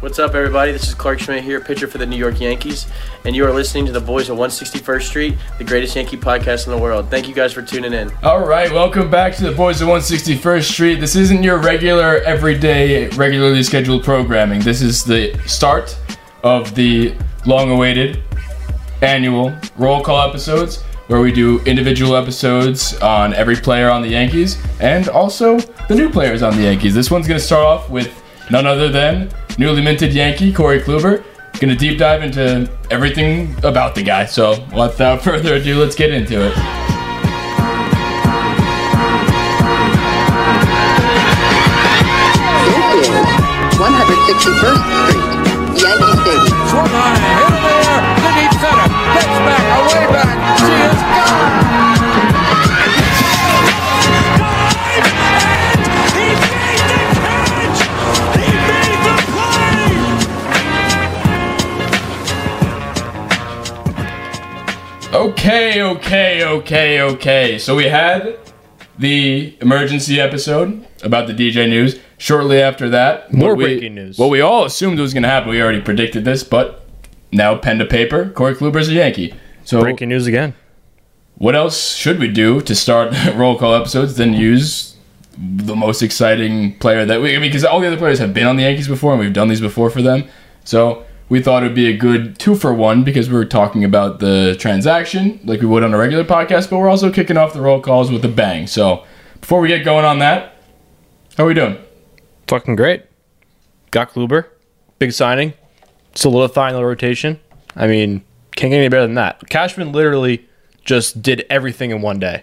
What's up, everybody? This is Clarke Schmidt here, pitcher for the New York Yankees, and you are listening to the Boys of 161st Street, the greatest Yankee podcast in the world. Thank you guys for tuning in. All right, welcome back to the Boys of 161st Street. This isn't your regular, everyday, regularly scheduled programming. This is the start of the long awaited annual roll call episodes where we do individual episodes on every player on the Yankees and also the new players on the Yankees. This one's going to start off with none other than newly minted Yankee Corey Kluber. Gonna deep dive into everything about the guy. So without further ado, let's get into it. 161st okay, okay. So we had the emergency episode about the DJ news. Shortly after that, More we- breaking news. What we all assumed was going to happen. We already predicted this, but now pen to paper, Corey Kluber's a Yankee. So Breaking news again. what else should we do to start roll call episodes than use the most exciting player that we? I mean, because all the other players have been on the Yankees before, and we've done these before for them. So we thought it would be a good two for one because we were talking about the transaction like we would on a regular podcast, but we're also kicking off the roll calls with a bang. So before we get going on that, how are we doing? Fucking great. Got Kluber. Big signing. Solidifying the rotation. I mean, can't get any better than that. Cashman literally just did everything in one day.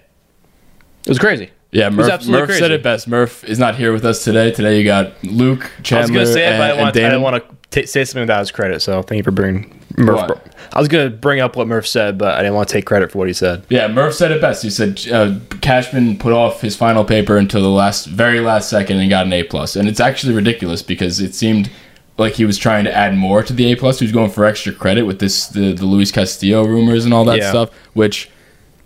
It was crazy. Yeah, Murph, Murph said it best. Murph is not here with us today. Today you got Luke, I was Chandler, gonna say it, and, but I didn't want, I Damon. didn't want to say something without his credit. So thank you for bringing Murph. What? I was gonna bring up what Murph said, but I didn't want to take credit for what he said. Yeah, Murph said it best. He said uh, Cashman put off his final paper until the last, very last second, and got an A plus. And it's actually ridiculous because it seemed like he was trying to add more to the A plus. He was going for extra credit with this the the Luis Castillo rumors and all that Yeah. stuff. Which,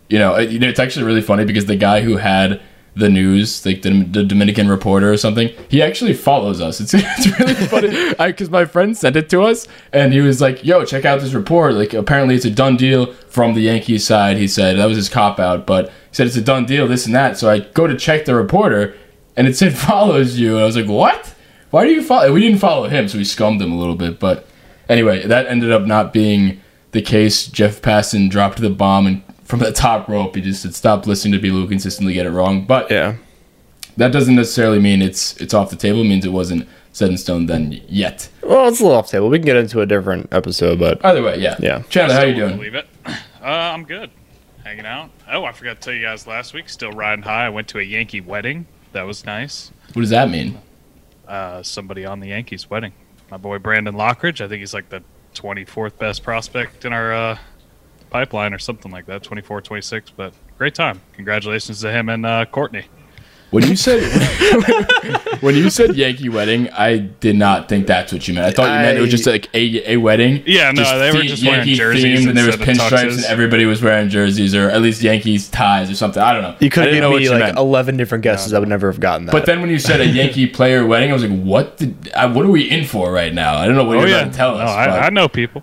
you know, it, you know, it's actually really funny because the guy who had the news, like the, the Dominican reporter or something, he actually follows us. It's, it's really funny because my friend sent it to us and he was like, "Yo, check out this report. Like, apparently it's a done deal from the Yankees side." He said that was his cop out, but he said it's a done deal, this and that. So I go to check the reporter, and it said follows you, and I was like, "What? Why do you follow?" We didn't follow him, so we scummed him a little bit. But anyway, that ended up not being the case. Jeff Passan dropped the bomb and. From the top rope, he just said, "Stop listening to people who consistently get it wrong." But Yeah. that doesn't necessarily mean it's it's off the table. It means it wasn't set in stone then yet. Well, it's a little off table. We can get into a different episode, but Either way, yeah. Yeah. Chad, how you Still doing? Believe it. Uh, I'm good. Hanging out. Oh, I forgot to tell you guys last week. Still riding high. I went to a Yankee wedding. That was nice. What does that mean? Uh, somebody on the Yankees wedding. My boy Brandon Lockridge. I think he's like the 24th best prospect in our uh, pipeline or something like that. 24, 26. But great time. Congratulations to him and uh, Courtney. When you said when you said Yankee wedding, I did not think that's what you meant. I thought you meant it was just like a, a wedding. Yeah, no, they were just wearing jerseys themed, and there was pinstripes, and everybody was wearing jerseys or at least Yankees ties or something. I don't know. you could I have didn't know given what me you like meant. eleven different guesses. I would never have gotten that. But then when you said a Yankee player wedding, I was like, "What? Did, uh, what are we in for right now?" I don't know what Oh, you're yeah. about to tell No, us. I, I know people.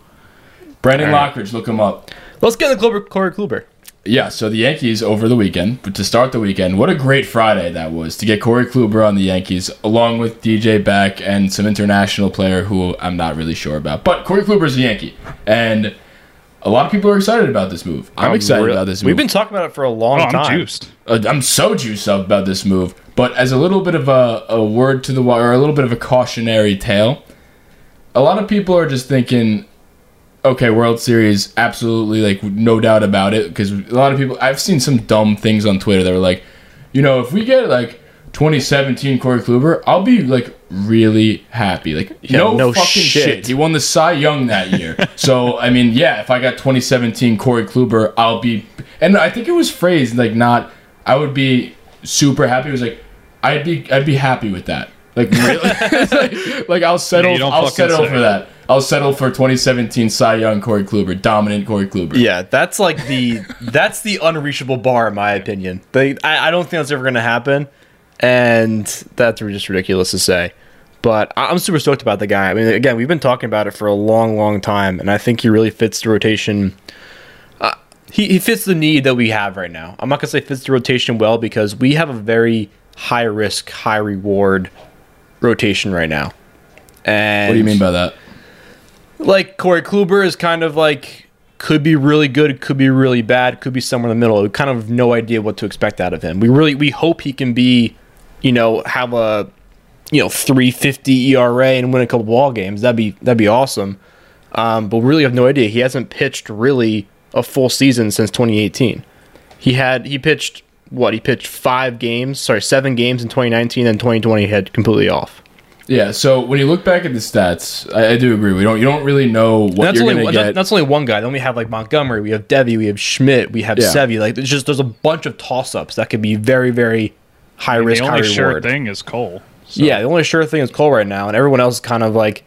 Brandon All right. Lockridge, look him up. Let's get the Kluber, Corey Kluber. Yeah, so the Yankees over the weekend, but to start the weekend, what a great Friday that was to get Corey Kluber on the Yankees, along with DJ Beck and some international player who I'm not really sure about. But Corey Kluber is a Yankee, and a lot of people are excited about this move. I'm excited Real- about this move. We've been talking about it for a long Oh, I'm time. juiced. Uh, I'm so juiced up about this move. But as a little bit of a, a word to the wire, or a little bit of a cautionary tale, a lot of people are just thinking, okay, World Series, absolutely, like no doubt about it. Because a lot of people, I've seen some dumb things on Twitter that were like, you know, if we get like 2017 Corey Kluber, I'll be like really happy. Like no, no fucking shit. shit. He won the Cy Young that year. so I mean, yeah, if I got 2017 Corey Kluber, I'll be. And I think it was phrased like not. I would be super happy. It was like I'd be I'd be happy with that. Like really, like, like, I'll settle. don't I'll settle for that. I'll settle for 2017 Cy Young Corey Kluber, dominant Corey Kluber. Yeah, that's like the that's the unreachable bar in my opinion. They, I, I don't think that's ever going to happen, and that's just ridiculous to say. But I'm super stoked about the guy. I mean, again, we've been talking about it for a long, long time, and I think he really fits the rotation. Uh, he, he fits the need that we have right now. I'm not gonna say fits the rotation well because we have a very high risk, high reward rotation right now. And What do you mean by that? Like Corey Kluber is kind of like could be really good, could be really bad, could be somewhere in the middle. We kind of have no idea what to expect out of him. We really we hope he can be, you know, have a you know 350 ERA and win a couple ball games. That'd be that'd be awesome. Um, but really have no idea. He hasn't pitched really a full season since 2018. He had he pitched what? He pitched five games, sorry, seven games in 2019, and 2020 he had completely off. Yeah. So when you look back at the stats, I, I do agree. We don't. You don't really know what that's you're only gonna one, get. that- that's only one guy. Then we have like Montgomery, we have Deivi, we have Schmidt, we have Yeah. Sevy. Like there's just there's a bunch of toss ups that could be very very high risk, the high only sure reward. thing is Cole. So Yeah, the only sure thing is Cole right now, and everyone else is kind of like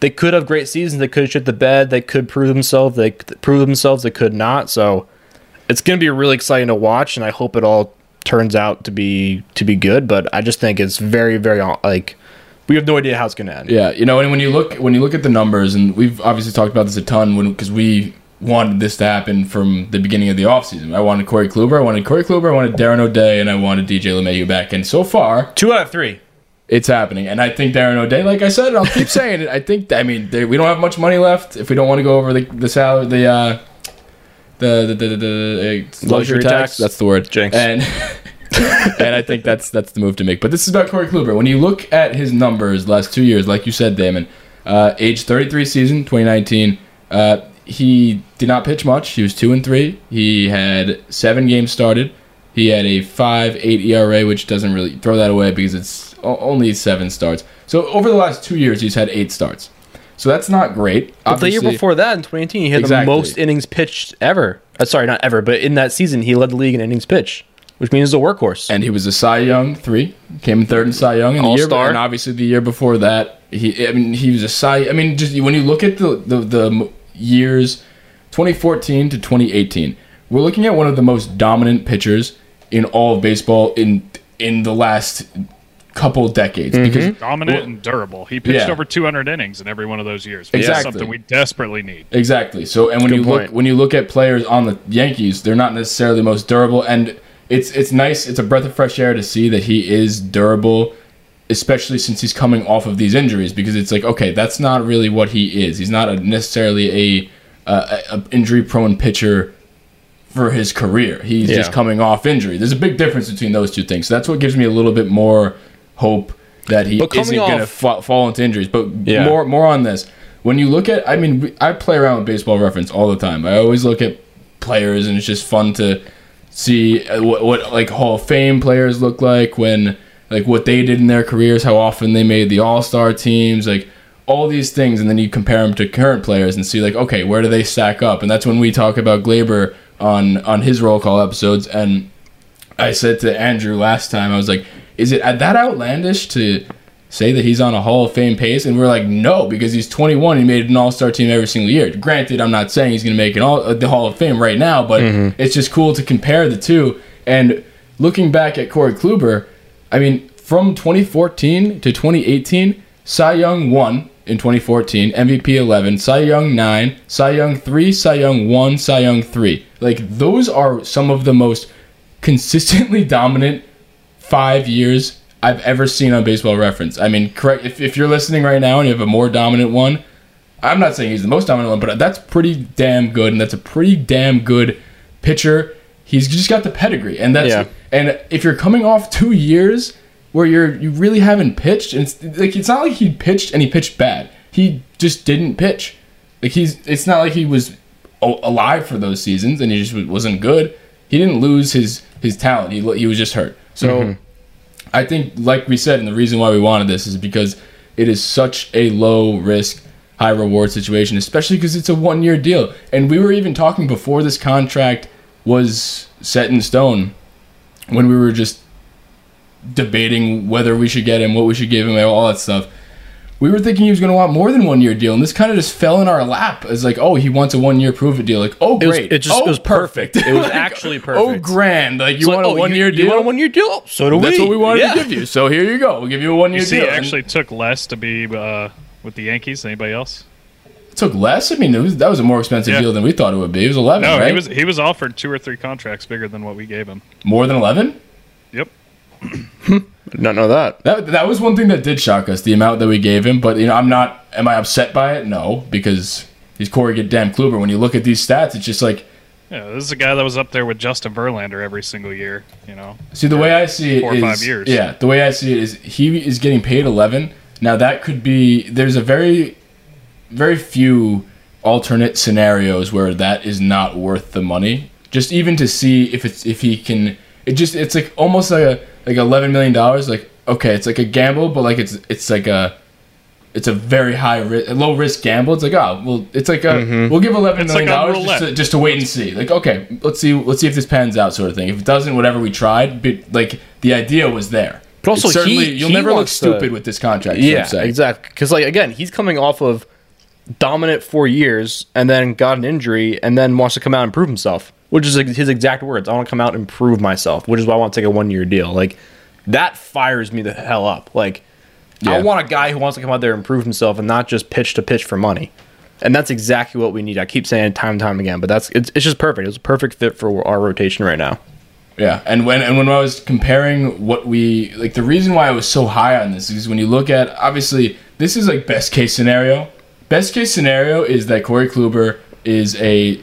they could have great seasons. They could shit the bed. They could prove themselves. They could prove themselves. They could not. So it's going to be really exciting to watch, and I hope it all turns out to be to be good. But I just think it's very very like we have no idea how it's going to end. Yeah, you know, and when you look when you look at the numbers, and we've obviously talked about this a ton when because we wanted this to happen from the beginning of the offseason. I wanted Corey Kluber, I wanted Corey Kluber, I wanted Darren O'Day, and I wanted DJ LeMahieu back. And so far, Two out of three. it's happening. And I think Darren O'Day, like I said, I'll keep saying it. I think I mean they, we don't have much money left. If we don't want to go over the the salary, the uh, the the the, the, the uh, Luxury tax? That's the word. Jinx. And and I think that's that's the move to make. But this is about Corey Kluber. When you look at his numbers last two years, like you said, Damon, uh, age 33 season, 2019, uh, he did not pitch much. He was two and three. He had seven games started. He had a five eight ERA, which doesn't really throw that away because it's only seven starts. So over the last two years, he's had eight starts. So that's not great. But the year before that, in 2018, he had Exactly. the most innings pitched ever. Uh, sorry, not ever, but in that season, he led the league in innings pitched, which means he's a workhorse. and he was a Cy Young three, came in third in Cy Young, and the year, All-star. and obviously the year before that, he, I mean, he was a Cy. I mean, just when you look at the the, the years, 2014 to 2018, we're looking at one of the most dominant pitchers in all of baseball in in the last couple decades mm-hmm. because Dominant Well- and durable. He pitched Yeah. over 200 innings in every one of those years. Which Exactly. is something we desperately need. Exactly. So, and when Good you look when you look at players on the Yankees, they're not necessarily the most durable, and it's it's nice. It's a breath of fresh air to see that he is durable, especially since he's coming off of these injuries. Because it's like, okay, that's not really what he is. He's not a, necessarily a, a, a injury prone pitcher for his career. He's just coming off injury. There's a big difference between those two things. So that's what gives me a little bit more hope that he isn't going to fa- fall into injuries. But Yeah. more more on this. When you look at, I mean, I play around with baseball reference all the time. I always look at players, and it's just fun to see uh, what, what like Hall of Fame players look like when like what they did in their careers, how often they made the All Star teams, like all these things, and then you compare them to current players and see like, okay, where do they stack up? And that's when we talk about Gleyber on on his roll call episodes. And I said to Andrew last time, I was like, is it that outlandish to say that he's on a Hall of Fame pace? And we're like, no, because he's 21. He made an All Star team every single year. Granted, I'm not saying he's going to make an all, uh, the Hall of Fame right now, but it's just cool to compare the two. And looking back at Corey Kluber, I mean, from 2014 to 2018, Cy Young won in 2014, MVP 11, Cy Young 9, Cy Young 3, Cy Young 1, Cy Young 3. Like, those are some of the most consistently dominant five years I've ever seen on Baseball Reference. I mean, correct. If, if you're listening right now and you have a more dominant one, I'm not saying he's the most dominant one, but that's pretty damn good, and that's a pretty damn good pitcher. He's just got the pedigree, and that's Yeah. and if you're coming off two years where you're you really haven't pitched, and it's like it's not like he pitched and he pitched bad. He just didn't pitch. Like he's it's not like he was alive for those seasons and he just wasn't good. He didn't lose his his talent. He he was just hurt. So. Mm-hmm. I think, like we said, and the reason why we wanted this is because it is such a low risk, high reward situation, especially because it's a one year deal. And we were even talking before this contract was set in stone when we were just debating whether we should get him, what we should give him, all that stuff. We were thinking he was going to want more than one year deal, and this kind of just fell in our lap as like, oh, he wants a one year prove it deal. Like, oh, It was- great, it just- oh, it was perfect. It was actually perfect. Oh, perfect. grand! Like you It's like, want a oh, one year deal? You want a one year deal? Oh, so do we. That's what we wanted Yeah. to give you. So here you go. We'll give you a one year deal. he And actually took less to be uh, with the Yankees than anybody else. it took less. I mean, it was, that was a more expensive Yeah. deal than we thought it would be. It was eleven, No, right? he was he was offered two or three contracts bigger than what we gave him. more than eleven. Yep. Not know that. That that was one thing that did shock us, the amount that we gave him. But you know, I'm not. Am I upset by it? No, because he's Corey get damn Kluber. When you look at these stats, it's just like Yeah, this is a guy that was up there with Justin Verlander every single year. You know, See, the way I see it Four or five years. Yeah, the way I see it is he is getting paid eleven. Now that could be there's a very, very few alternate scenarios where that is not worth the money. Just even to see if it's if he can, it just it's like almost like a like eleven million dollars. Like okay, it's like a gamble, but like it's it's like a it's a very high risk, low risk gamble. It's like oh well, it's like a mm-hmm. we'll give eleven It's million like on dollars just to, just to wait and see. Like okay, let's see let's see if this pans out, sort of thing. If it doesn't, whatever we tried, but like the idea was there. But also certainly he- you'll he never look wants to- stupid with this contract. Yeah, I'm exactly. Because like again, he's coming off of dominant four years, and then got an injury, and then wants to come out and prove himself. Which is his exact words. I want to come out and prove myself. Which is why I want to take a one year deal. Like that fires me the hell up. Like I want a guy who wants to come out there and prove himself, and not just pitch to pitch for money. And that's exactly what we need. I keep saying it time and time again, but that's it's, it's just perfect. It's a perfect fit for our rotation right now. Yeah, and when and when I was comparing what we like, the reason why I was so high on this is when you look at obviously this is like best case scenario. Best case scenario is that Corey Kluber is a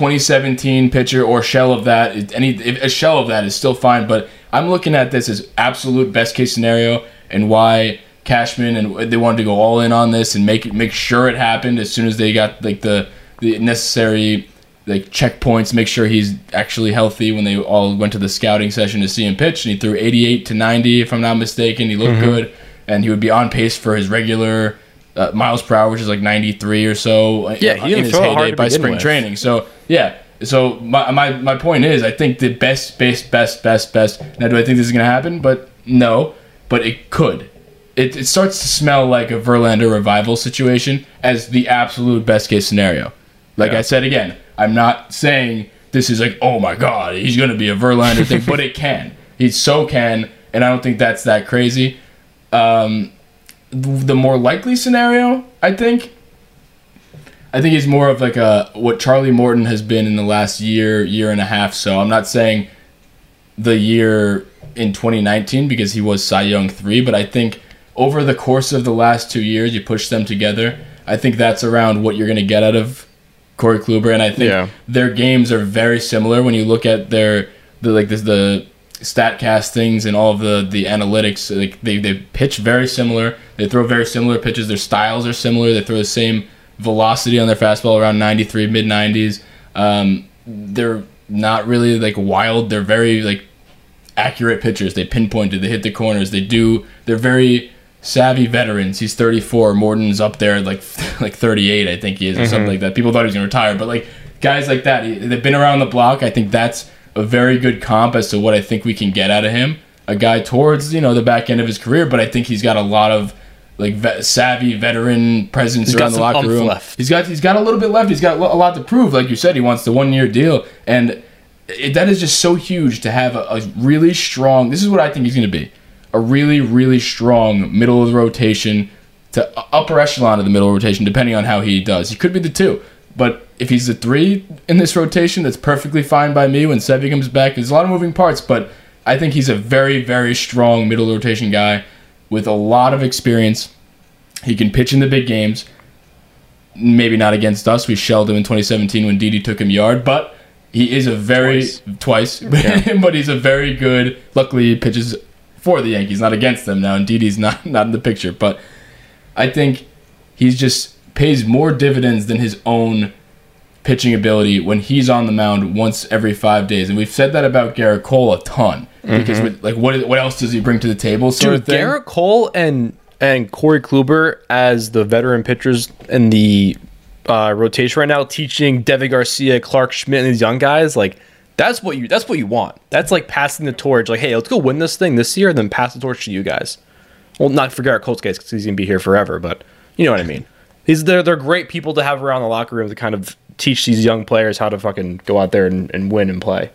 2017 pitcher or shell of that. Any a shell of that is still fine, but I'm looking at this as absolute best case scenario and why Cashman and they wanted to go all in on this and make it make sure it happened as soon as they got like the the necessary like checkpoints, make sure he's actually healthy when they all went to the scouting session to see him pitch and he threw 88 to 90 if I'm not mistaken. He looked mm-hmm. good and he would be on pace for his regular uh, miles per hour, which is like 93 or so. Yeah, in his throw it hard heyday by spring with. training. So yeah, so my, my my point is, I think the best, best, best, best, best. Now, do I think this is gonna happen? But no, but it could. It, it starts to smell like a Verlander revival situation as the absolute best case scenario. Like I said again, I'm not saying this is like, oh my god, he's gonna be a Verlander thing, but it can. He so can, and I don't think that's that crazy. Um, the more likely scenario, I think, I think he's more of like a what Charlie Morton has been in the last year, year and a half. So I'm not saying the year in 2019 because he was Cy Young three, but I think over the course of the last two years, you push them together. I think that's around what you're going to get out of Corey Kluber, and I think Yeah. their games are very similar when you look at their the like this the statcast things and all of the the analytics like they, they pitch very similar. They throw very similar pitches. Their styles are similar. They throw the same velocity on their fastball around 93 mid 90s um, they're not really like wild. They're very like accurate pitchers. They pinpointed they hit the corners. They do. They're very savvy veterans. He's 34 morton's up there like like 38 i think he is or something like that. People thought he was going to retire but like guys like that they've been around the block. I think that's a very good comp as to what i think we can get out of him a guy towards you know the back end of his career but i think he's got a lot of like savvy veteran presence He's around the locker room left. he's got he's got a little bit left he's got a lot to prove like you said he wants the one year deal and it, that is just so huge to have a, a really strong. This is what I think he's going to be a really, really strong middle of the rotation to upper echelon of the middle rotation, depending on how he does. He could be the two, but if he's a three in this rotation, that's perfectly fine by me. When Sevy comes back, there's a lot of moving parts, but I think he's a very, very strong middle rotation guy with a lot of experience. He can pitch in the big games maybe not against us. We shelled him in 2017 when Didi took him yard, but he is a very twice, but he's a very good. Luckily, he pitches for the Yankees, not against them now, and Didi's not not in the picture. But I think he's just pays more dividends than his own pitching ability when he's on the mound once every five days, and we've said that about Gerrit Cole a ton. Because with, like, what what else does he bring to the table? Sort of thing. Gerrit Cole and and Corey Kluber as the veteran pitchers in the uh, rotation right now, teaching Deivi Garcia, Clarke Schmidt, and these young guys, like that's what you that's what you want. That's like passing the torch. Like, hey, let's go win this thing this year, and then pass the torch to you guys. Well, not for Gerrit Cole's case because he's gonna be here forever, but you know what I mean. These they're they're great people to have around the locker room to kind of teach these young players how to fucking go out there and, and win and play.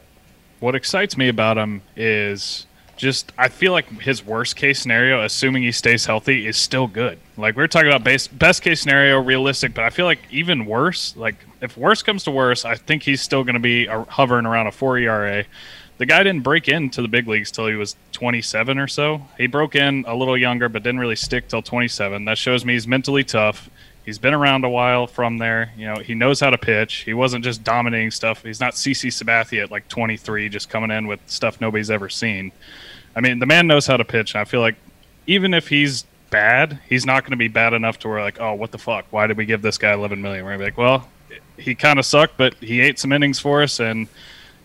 What excites me about him is just I feel like his worst case scenario, assuming he stays healthy, is still good. Like we are talking about base, best case scenario, realistic, but I feel like even worse. Like if worse comes to worse, I think he's still going to be uh, hovering around a four ERA. The guy didn't break into the big leagues till he was 27 or so. He broke in a little younger, but didn't really stick till 27. That shows me he's mentally tough. He's been around a while from there. You know, he knows how to pitch. He wasn't just dominating stuff. He's not CC Sabathia at like 23, just coming in with stuff nobody's ever seen. I mean, the man knows how to pitch. And I feel like even if he's bad, he's not going to be bad enough to where like, oh, what the fuck? Why did we give this guy 11 million? We're gonna be like, well, he kind of sucked, but he ate some innings for us and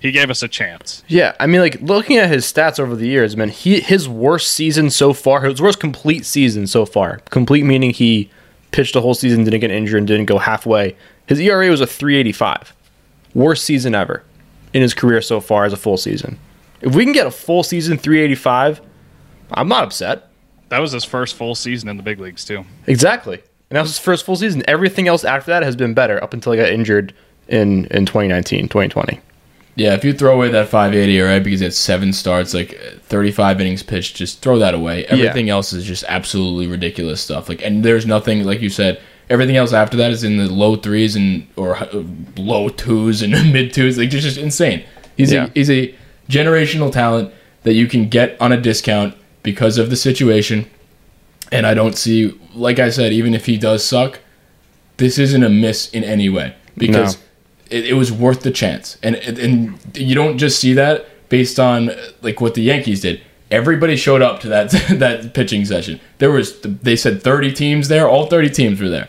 he gave us a chance. Yeah, I mean, like looking at his stats over the years, man, he his worst season so far, his worst complete season so far. Complete meaning he pitched a whole season, didn't get injured, and didn't go halfway. His ERA was a 385. Worst season ever in his career so far as a full season. If we can get a full season 385, I'm not upset. That was his first full season in the big leagues too. Exactly. And that was his first full season. Everything else after that has been better up until he got injured in, in 2019, 2020. Yeah, if you throw away that 580, right, because it's seven starts, like 35 innings pitched, just throw that away. Everything else is just absolutely ridiculous stuff. Like, and there's nothing, like you said, everything else after that is in the low threes and or uh, low twos and mid twos. Like, it's just insane. He's Yeah. a he's a generational talent that you can get on a discount because of the situation. And I don't see, like I said, even if he does suck, this isn't a miss in any way because No. It, it was worth the chance. And and you don't just see that based on like what the Yankees did. Everybody showed up to that that pitching session. There was they said 30 teams there. All 30 teams were there.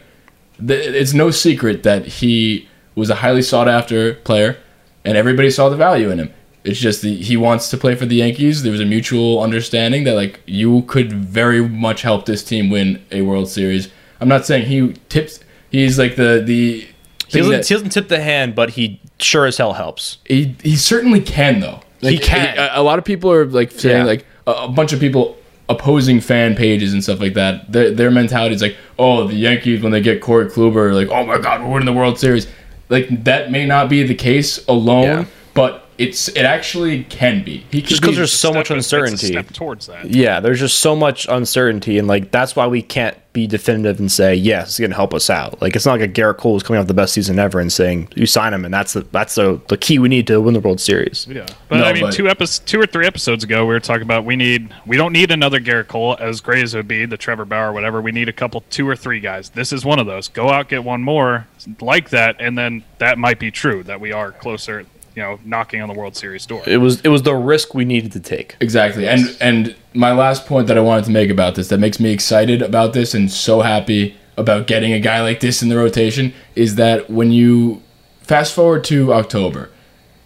It's no secret that he was a highly sought after player, and everybody saw the value in him. It's just the, he wants to play for the Yankees. There was a mutual understanding that like you could very much help this team win a World Series. I'm not saying he tips. He's like the the. He thing doesn't, that- he doesn't tip the hand, but he sure as hell helps. he he certainly can though. He can. A, a lot of people are like saying Yeah. like a, a bunch of people opposing fan pages and stuff like that. Their, their mentality is like, oh, the Yankees when they get Corey Kluber, like, oh my God, we're winning the World Series. Like that may not be the case alone, Yeah. but it's it actually can be. He could Just be- because there's so much it's a uncertainty. step towards that. Yeah, there's just so much uncertainty, and like that's why we can't be definitive and say yes, it's gonna help us out. Like it's not like a Gerrit Cole is coming off the best season ever and saying you sign him, and that's the that's the, the key we need to win the World Series. Yeah, but No, I mean, but- two episodes, two or three episodes ago, we were talking about we need we don't need another Gerrit Cole as great as it would be the Trevor Bauer, or whatever. We need a couple, two or three guys. This is one of those. Go out, get one more like that, and then that might be true that we are closer, you know, knocking on the World Series door. It was it was the risk we needed to take. Exactly. And and my last point that I wanted to make about this that makes me excited about this and so happy about getting a guy like this in the rotation is that when you fast forward to October,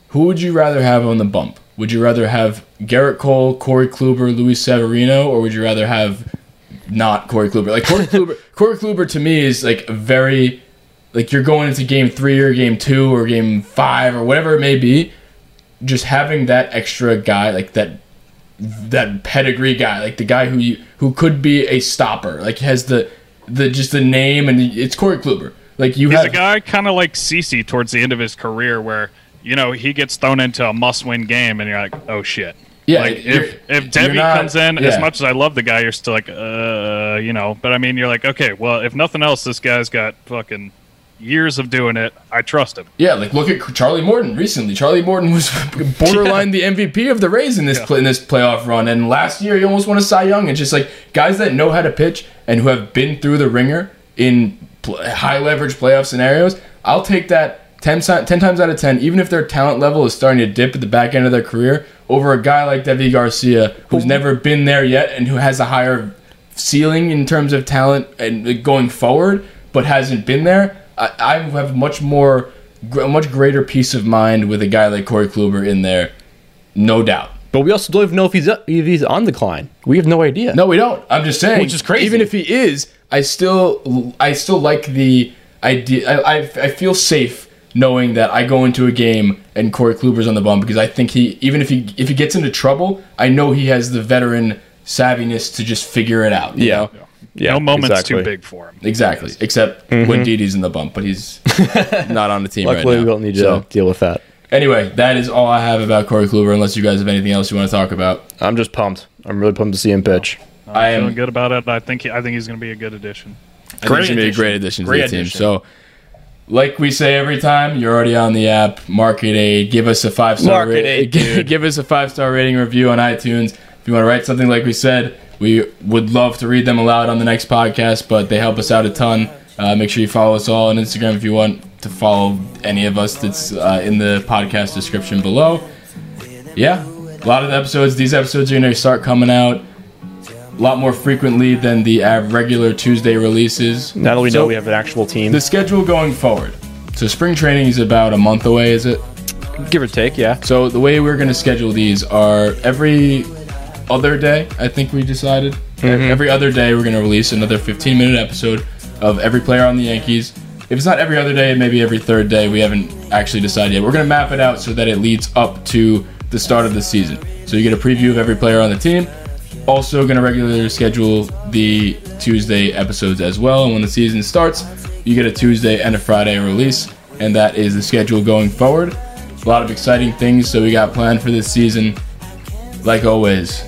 who would you rather have on the bump? Would you rather have Gerrit Cole, Corey Kluber, Luis Severino, or would you rather have not Corey Kluber? Like Corey Kluber, Corey Kluber to me is like a very like you're going into game three or game two or game five or whatever it may be. Just having that extra guy, like that that pedigree guy, like the guy who you who could be a stopper, like has the the just the name and it's Corey Kluber. Like you He's have a guy kind of like CC towards the end of his career, where you know he gets thrown into a must-win game, and you're like, oh shit. Yeah, like if if Debbie not- comes in, as much as I love the guy, you're still like, uh, you know. But I mean, you're like, okay, well, if nothing else, this guy's got fucking years of doing it. I trust him. Yeah, like look at Charlie Morton recently. Charlie Morton was borderline the MVP of the Rays in this play, in this playoff run, and last year he almost won a Cy Young. It's just like guys that know how to pitch and who have been through the ringer in high leverage playoff scenarios. I'll take that 10, 10 times out of ten, even if their talent level is starting to dip at the back end of their career, over a guy like Deivi Garcia who's never been there yet and who has a higher ceiling in terms of talent and going forward, but hasn't been there. I, I have much more, a much greater peace of mind with a guy like Corey Kluber in there, no doubt. But we also don't even know if he's uh, if he's on the decline. We have no idea. No, we don't. I'm just saying, Which is crazy. Even if he is, I still, I still like the idea. I, I, I feel safe knowing that I go into a game and Corey Kluber's on the bump because I think he, even if he, if he gets into trouble, I know he has the veteran savviness to just figure it out. you Yeah. know? Yeah. no moment's exactly. too big for him. Exactly. Except mm-hmm. when Didi's in the bump, but he's not on the team Luckily, right now. we don't need to So, deal with that. anyway, that is all I have about Corey Kluber. Unless you guys have anything else you want to talk about, I'm just pumped. I'm really pumped to see him pitch. I'm I am- feeling good about it. I think he, I think he's going to be a good addition. I think he's gonna be a great addition to Great the team. addition. So, like we say every time, you're already on the app. Market Aid, give us a five star Market Aid, give us a five star rating review on iTunes. If you want to write something like we said, we would love to read them aloud on the next podcast. But they help us out a ton. Uh, make sure you follow us all on Instagram if you want to follow any of us. That's uh, in the podcast description below. Yeah, a lot of the episodes. These episodes are gonna start coming out a lot more frequently than the regular Tuesday releases. Now that we So- know we have an actual team, the schedule going forward. So spring training is about a month away, is it? give or take, yeah. So the way we're going to schedule these are every other day. I think we decided mm-hmm. every other day we're going to release another 15 minute episode of every player on the Yankees. If it's not every other day, maybe every third day. We haven't actually decided yet. We're going to map it out so that it leads up to the start of the season. So you get a preview of every player on the team. Also, going to regularly schedule the Tuesday episodes as well. And when the season starts, you get a Tuesday and a Friday release. And that is the schedule going forward. A lot of exciting things that we got planned for this season. Like always,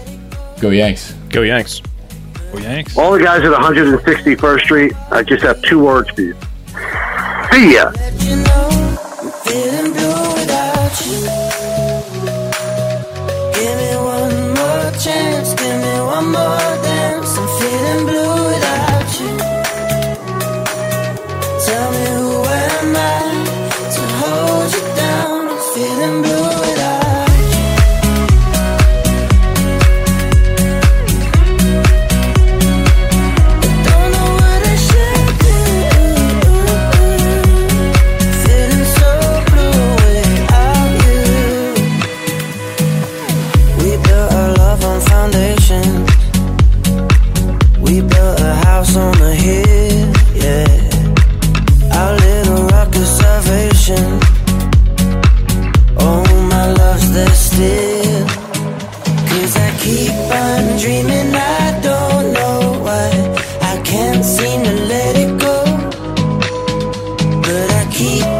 go Yanks. Go Yanks. Go Yanks. All the guys at 161st Street, I just have two words for you. See ya. you know I'm feeling blue without you. Give me one more chance, give me one more dance. keep